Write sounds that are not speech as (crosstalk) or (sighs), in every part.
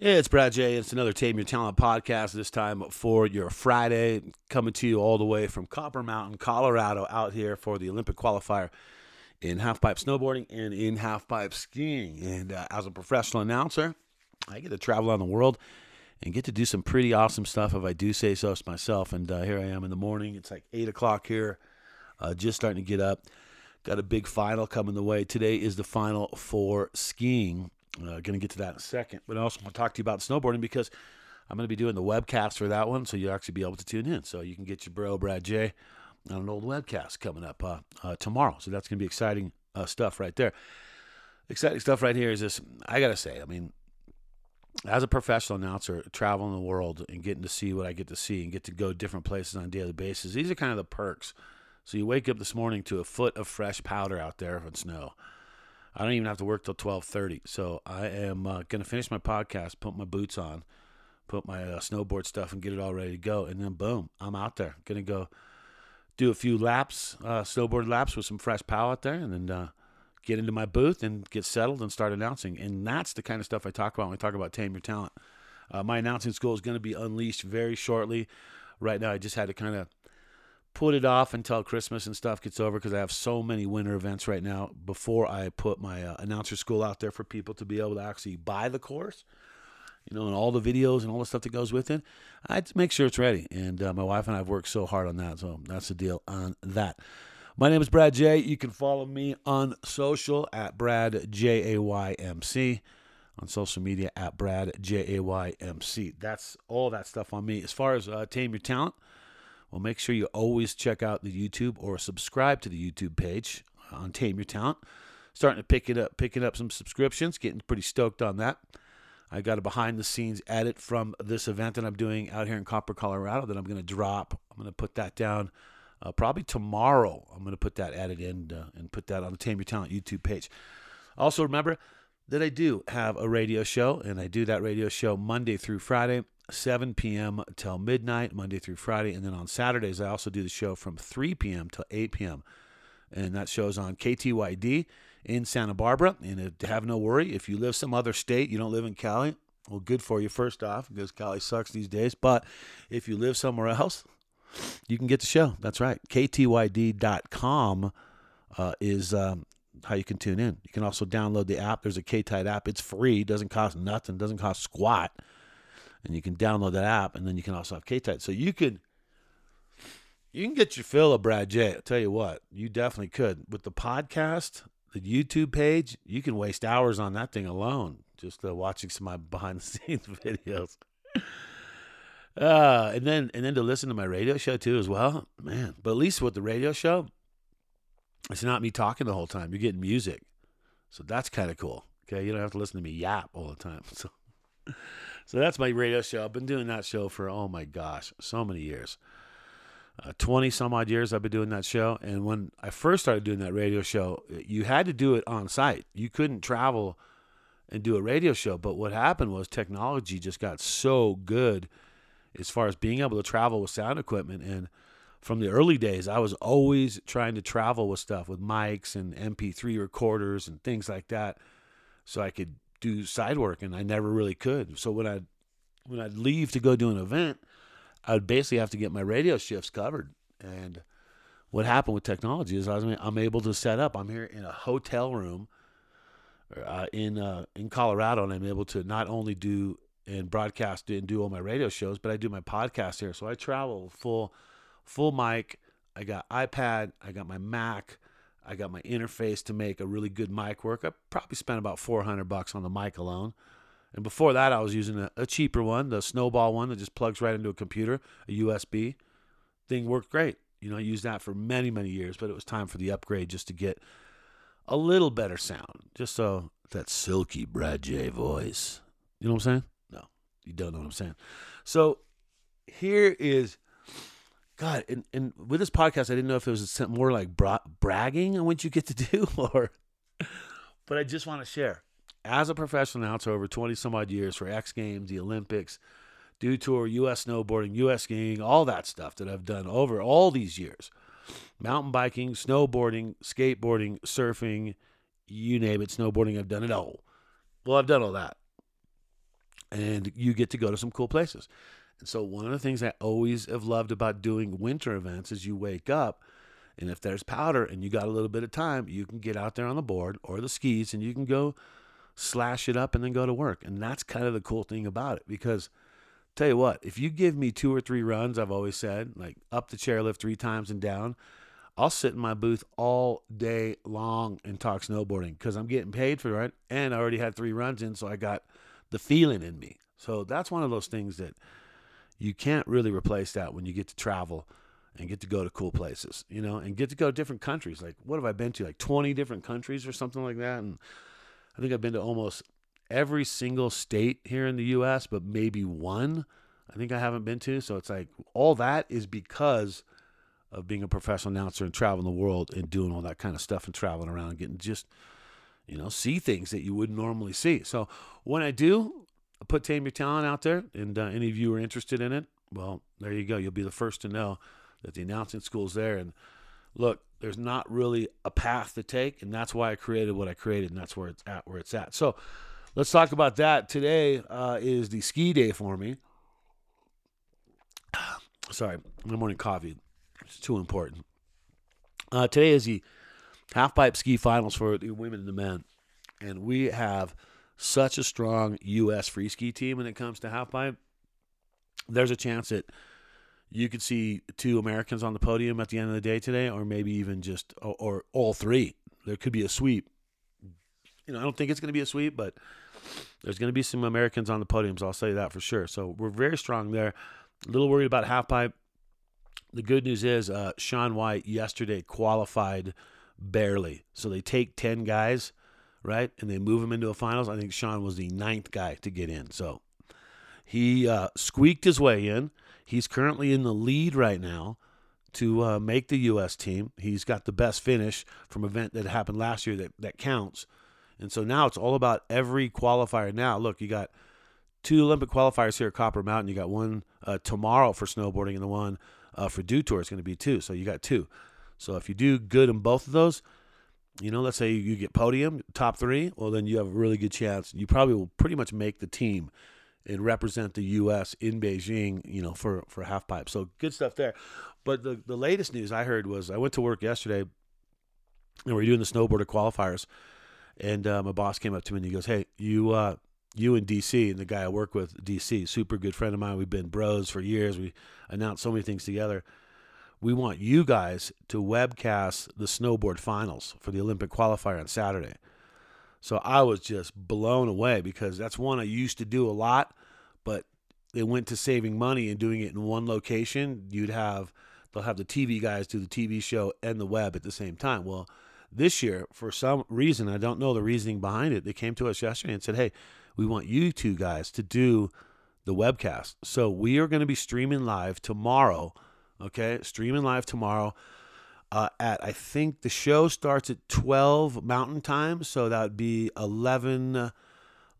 It's Brad J. It's another Tame Your Talent podcast, this time for your Friday. Coming to you all the way from Copper Mountain, Colorado, out here for the Olympic qualifier in halfpipe snowboarding and in halfpipe skiing. And uh, as a professional announcer, I get to travel around the world and get to do some pretty awesome stuff if I do say so myself. And uh, here I am in the morning. It's like 8 o'clock here, uh, just starting to get up. Got a big final coming the way. Today is the final for skiing uh, going to get to that in a second. But I also want to talk to you about snowboarding because I'm going to be doing the webcast for that one, so you'll actually be able to tune in. So you can get your bro, Brad J, on an old webcast coming up uh, uh, tomorrow. So that's going to be exciting uh, stuff right there. Exciting stuff right here is this. I got to say, I mean, as a professional announcer, traveling the world and getting to see what I get to see and get to go different places on a daily basis, these are kind of the perks. So you wake up this morning to a foot of fresh powder out there on snow I don't even have to work till twelve thirty. So I am uh, gonna finish my podcast, put my boots on, put my uh, snowboard stuff, and get it all ready to go. And then boom, I'm out there. Gonna go do a few laps, uh, snowboard laps with some fresh pow out there, and then uh, get into my booth and get settled and start announcing. And that's the kind of stuff I talk about when we talk about tame your talent. Uh, my announcing school is to be unleashed very shortly. Right now, I just had to kind of put it off until Christmas and stuff gets over because I have so many winter events right now before I put my uh, announcer school out there for people to be able to actually buy the course, you know, and all the videos and all the stuff that goes with it. I make sure it's ready. And uh, my wife and I have worked so hard on that. So that's the deal on that. My name is Brad J. You can follow me on social at Brad J A Y M C. On social media at Brad J A Y M C. That's all that stuff on me. As far as uh, Tame Your Talent, well, make sure you always check out the YouTube or subscribe to the YouTube page on Tame Your Talent. Starting to pick it up, picking up some subscriptions, getting pretty stoked on that. I got a behind the scenes edit from this event that I'm doing out here in Copper, Colorado that I'm going to drop. I'm going to put that down uh, probably tomorrow. I'm going to put that edit in uh, and put that on the Tame Your Talent YouTube page. Also, remember that I do have a radio show, and I do that radio show Monday through Friday. 7 p.m. till midnight, Monday through Friday. And then on Saturdays, I also do the show from 3 p.m. till 8 p.m. And that show's on KTYD in Santa Barbara. And have no worry, if you live some other state, you don't live in Cali, well, good for you, first off, because Cali sucks these days. But if you live somewhere else, you can get the show. That's right. KTYD.com uh, is um, how you can tune in. You can also download the app. There's a KTID app. It's free, doesn't cost nothing, doesn't cost squat and you can download that app, and then you can also have K-Tide. So you could you can get your fill of Brad J. I'll tell you what, you definitely could with the podcast, the YouTube page. You can waste hours on that thing alone, just uh, watching some of my (laughs) behind the scenes (laughs) videos. Uh, and then and then to listen to my radio show too as well, man. But at least with the radio show, it's not me talking the whole time. You're getting music, so that's kind of cool. Okay, you don't have to listen to me yap all the time. (laughs) So. So that's my radio show. I've been doing that show for, oh my gosh, so many years. Uh, 20 some odd years I've been doing that show. And when I first started doing that radio show, you had to do it on site. You couldn't travel and do a radio show. But what happened was technology just got so good as far as being able to travel with sound equipment. And from the early days, I was always trying to travel with stuff with mics and MP3 recorders and things like that so I could do side work, and I never really could. So when I when I'd leave to go do an event, I'd basically have to get my radio shifts covered. And what happened with technology is I was, I'm able to set up. I'm here in a hotel room uh, in uh, in Colorado, and I'm able to not only do and broadcast and do all my radio shows, but I do my podcast here. So I travel full full mic. I got iPad. I got my Mac. I got my interface to make a really good mic work. I probably spent about 400 bucks on the mic alone. And before that, I was using a, a, cheaper one, the Snowball one that just plugs right into a computer, a USB. Thing worked great. You know, I used that for many, many years, but it was time for the upgrade just to get a little better sound. Just so that silky Brad J voice. You know what I'm saying? No, you don't know what I'm saying. So here is God, and, and with this podcast, I didn't know if it was more like bra- bragging on what you get to do, (laughs) or, but I just want to share. As a professional announcer over 20 some odd years for X Games, the Olympics, Dew Tour, U.S. snowboarding, U.S. skiing, all that stuff that I've done over all these years mountain biking, snowboarding, skateboarding, surfing, you name it, snowboarding, I've done it all. Well, I've done all that. and you get to go to some cool places. And so, one of the things I always have loved about doing winter events is you wake up, and if there's powder and you got a little bit of time, you can get out there on the board or the skis and you can go slash it up and then go to work. And that's kind of the cool thing about it because tell you what, if you give me two or three runs, I've always said, like up the chairlift three times and down, I'll sit in my booth all day long and talk snowboarding because I'm getting paid for it. And I already had three runs in, so I got the feeling in me. So that's one of those things that you can't really replace that when you get to travel and get to go to cool places, you know, and get to go to different countries. Like, what have I been to? Like 20 different countries or something like that. And I think I've been to almost every single state here in the U.S., but maybe one I think I haven't been to. So it's like all that is because of being a professional announcer and traveling the world and doing all that kind of stuff and traveling around and getting just, you know, see things that you wouldn't normally see. So when I do, I put Tame Your Talent out there, and uh, any of you are interested in it, well, there you go. You'll be the first to know that the announcing school's there. And look, there's not really a path to take, and that's why I created what I created, and that's where it's at. Where it's at. So let's talk about that. Today uh, is the ski day for me. (sighs) Sorry, my morning coffee. It's too important. Uh, today is the half pipe ski finals for the women and the men, and we have such a strong U.S. free ski team when it comes to half pipe. There's a chance that you could see two Americans on the podium at the end of the day today, or maybe even just or, or all three. There could be a sweep. You know, I don't think it's going to be a sweep, but there's going to be some Americans on the podiums. I'll say that for sure. So we're very strong there. A little worried about half pipe. The good news is uh, Shaun White yesterday qualified barely. So they take 10 guys, right? And they move him into a finals. I think Shaun was the ninth guy to get in. So he uh, squeaked his way in. He's currently in the lead right now to uh, make the U.S. team. He's got the best finish from event that happened last year that, that counts. And so now it's all about every qualifier. Now, look, you got two Olympic qualifiers here at Copper Mountain. You got one uh, tomorrow for snowboarding and the one uh, for Dew Tour is going to be two. So you got two. So if you do good in both of those, you know, let's say you get podium, top three, well, then you have a really good chance. You probably will pretty much make the team and represent the U.S. in Beijing, you know, for for half pipe. So good stuff there. But the the latest news I heard was I went to work yesterday, and we are doing the snowboarder qualifiers, and uh, my boss came up to me and he goes, "Hey, you." Uh, you and DC and the guy I work with, DC, super good friend of mine. We've been bros for years. We announced so many things together. We want you guys to webcast the snowboard finals for the Olympic qualifier on Saturday. So I was just blown away because that's one I used to do a lot, but they went to saving money and doing it in one location. You'd have they'll have the TV guys do the TV show and the web at the same time. Well, this year, for some reason, I don't know the reasoning behind it, they came to us yesterday and said, "Hey, we want you two guys to do the webcast." So we are going to be streaming live tomorrow. Okay, streaming live tomorrow uh, at I think the show starts at 12 Mountain Time, so that would be 11,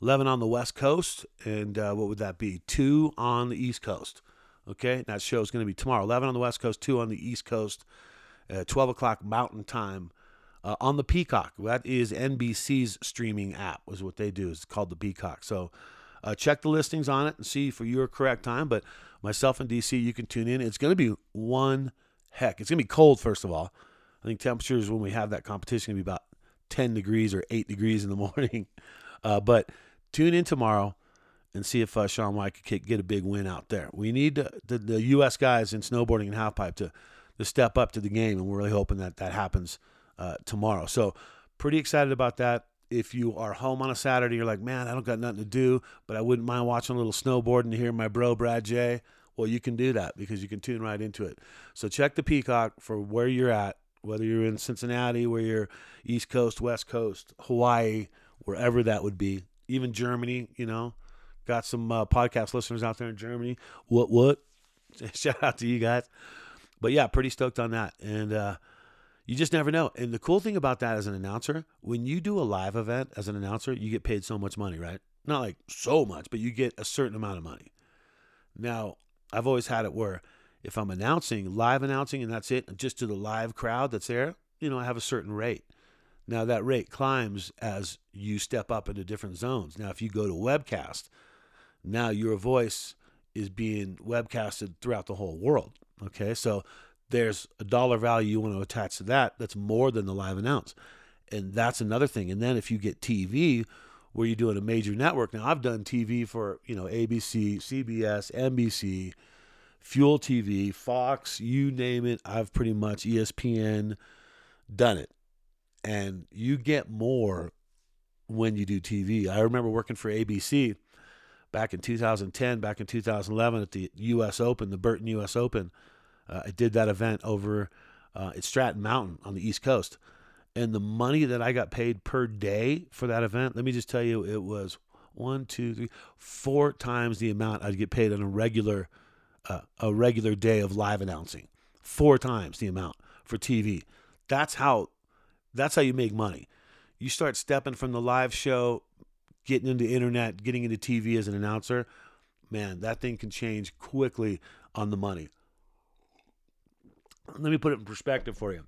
11 on the West Coast, and uh, what would that be? Two on the East Coast. Okay, that show is going to be tomorrow, 11 on the West Coast, two on the East Coast, uh, 12 o'clock Mountain Time. Uh, on the Peacock, that is NBC's streaming app, is what they do. It's called the Peacock. So uh, check the listings on it and see for your correct time. But myself in DC, you can tune in. It's going to be one heck. It's going to be cold, first of all. I think temperatures when we have that competition going to be about 10 degrees or 8 degrees in the (laughs) morning. Uh, but tune in tomorrow and see if uh, Shaun White could get a big win out there. We need the, the, the U.S. guys in snowboarding and halfpipe to, to step up to the game, and we're really hoping that that happens uh, tomorrow. So, pretty excited about that. If you are home on a Saturday, you're like, man, I don't got nothing to do, but I wouldn't mind watching a little snowboarding to hear my bro Brad J. Well, you can do that because you can tune right into it. So check the Peacock for where you're at, whether you're in Cincinnati, where you're East Coast, West Coast, Hawaii, wherever that would be, even Germany. You know, got some uh, podcast listeners out there in Germany. What what? (laughs) Shout out to you guys. But yeah, pretty stoked on that, and uh, you just never know. And the cool thing about that as an announcer, when you do a live event as an announcer, you get paid so much money, right? Not like so much, but you get a certain amount of money. Now, I've always had it where if I'm announcing, live announcing, and that's it, just to the live crowd that's there, you know, I have a certain rate. Now that rate climbs as you step up into different zones. Now, if you go to webcast, now your voice is being webcasted throughout the whole world. Okay, so there's a dollar value you want to attach to that that's more than the live announce. And that's another thing. And then if you get TV where you're doing a major network, now I've done TV for, you know, ABC, CBS, NBC, Fuel TV, Fox, you name it, I've pretty much ESPN done it. And you get more when you do TV. I remember working for ABC back in 2010, back in 2011 at the US Open, the Burton US Open. Uh, I did that event over uh, at Stratton Mountain on the East Coast. And the money that I got paid per day for that event, let me just tell you, it was one, two, three, four times the amount I'd get paid on a regular, uh, a regular day of live announcing. Four times the amount for TV. That's how, that's how you make money. You start stepping from the live show, getting into internet, getting into TV as an announcer. Man, that thing can change quickly on the money. Let me put it in perspective for you.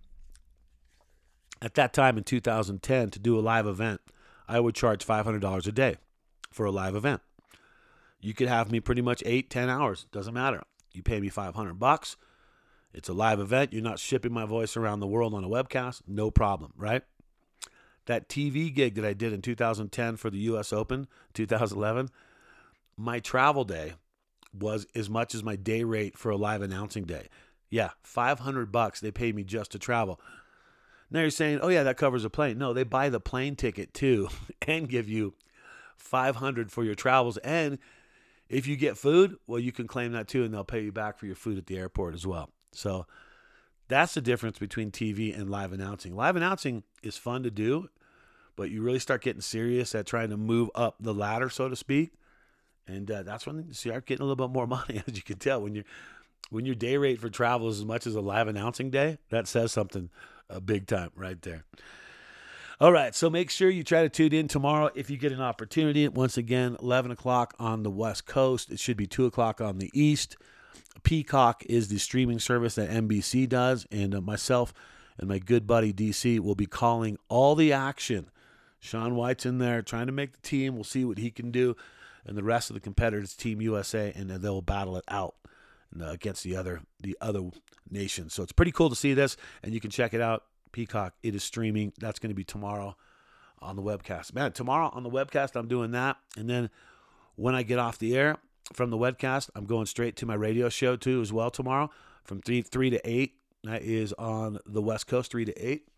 At that time in 2010, to do a live event, I would charge $500 a day for a live event. You could have me pretty much eight, 10 hours. Doesn't matter. You pay me 500 bucks. It's a live event. You're not shipping my voice around the world on a webcast. No problem, right? That TV gig that I did in 2010 for the US Open, 2011, my travel day was as much as my day rate for a live announcing day. Yeah, 500 bucks they paid me just to travel. Now you're saying, "Oh yeah, that covers a plane." No, they buy the plane ticket too (laughs) and give you 500 for your travels and if you get food, well you can claim that too and they'll pay you back for your food at the airport as well. So that's the difference between TV and live announcing. Live announcing is fun to do, but you really start getting serious at trying to move up the ladder, so to speak. And uh, that's when you start getting a little bit more (laughs) money, as you can tell. When you're when your day rate for travel is as much as a live announcing day, that says something uh, big time right there. All right, so make sure you try to tune in tomorrow if you get an opportunity. Once again, 11 o'clock on the West Coast. It should be 2 o'clock on the East. Peacock is the streaming service that NBC does, and uh, myself and my good buddy DC will be calling all the action. Shaun White's in there trying to make the team. We'll see what he can do. And the rest of the competitors, Team USA, and they'll battle it out uh, Uh, against the other the other nations. So it's pretty cool to see this, and you can check it out. Peacock, it is streaming. That's going to be tomorrow on the webcast. Man, tomorrow on the webcast, I'm doing that, and then when I get off the air from the webcast, I'm going straight to my radio show too as well tomorrow from three three to eight. That is on the West Coast, three to eight.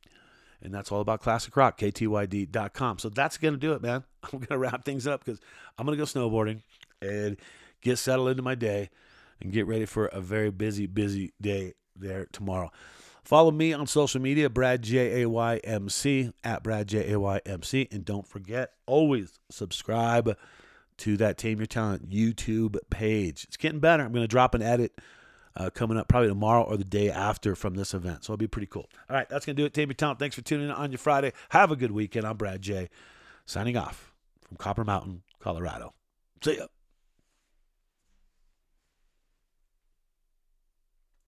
And that's all about classic rock, ktyd.com. So that's going to do it, man. (laughs) I'm going to wrap things up because I'm going to go snowboarding and get settled into my day and get ready for a very busy, busy day there tomorrow. Follow me on social media, Brad J A Y M C at Brad J A Y M C, and don't forget always subscribe to that Tame Your Talent YouTube page. It's getting better. I'm going to drop an edit uh, coming up probably tomorrow or the day after from this event, so it'll be pretty cool. All right, that's going to do it. Tame Your Talent. Thanks for tuning in on your Friday. Have a good weekend. I'm Brad J. Signing off from Copper Mountain, Colorado. See ya.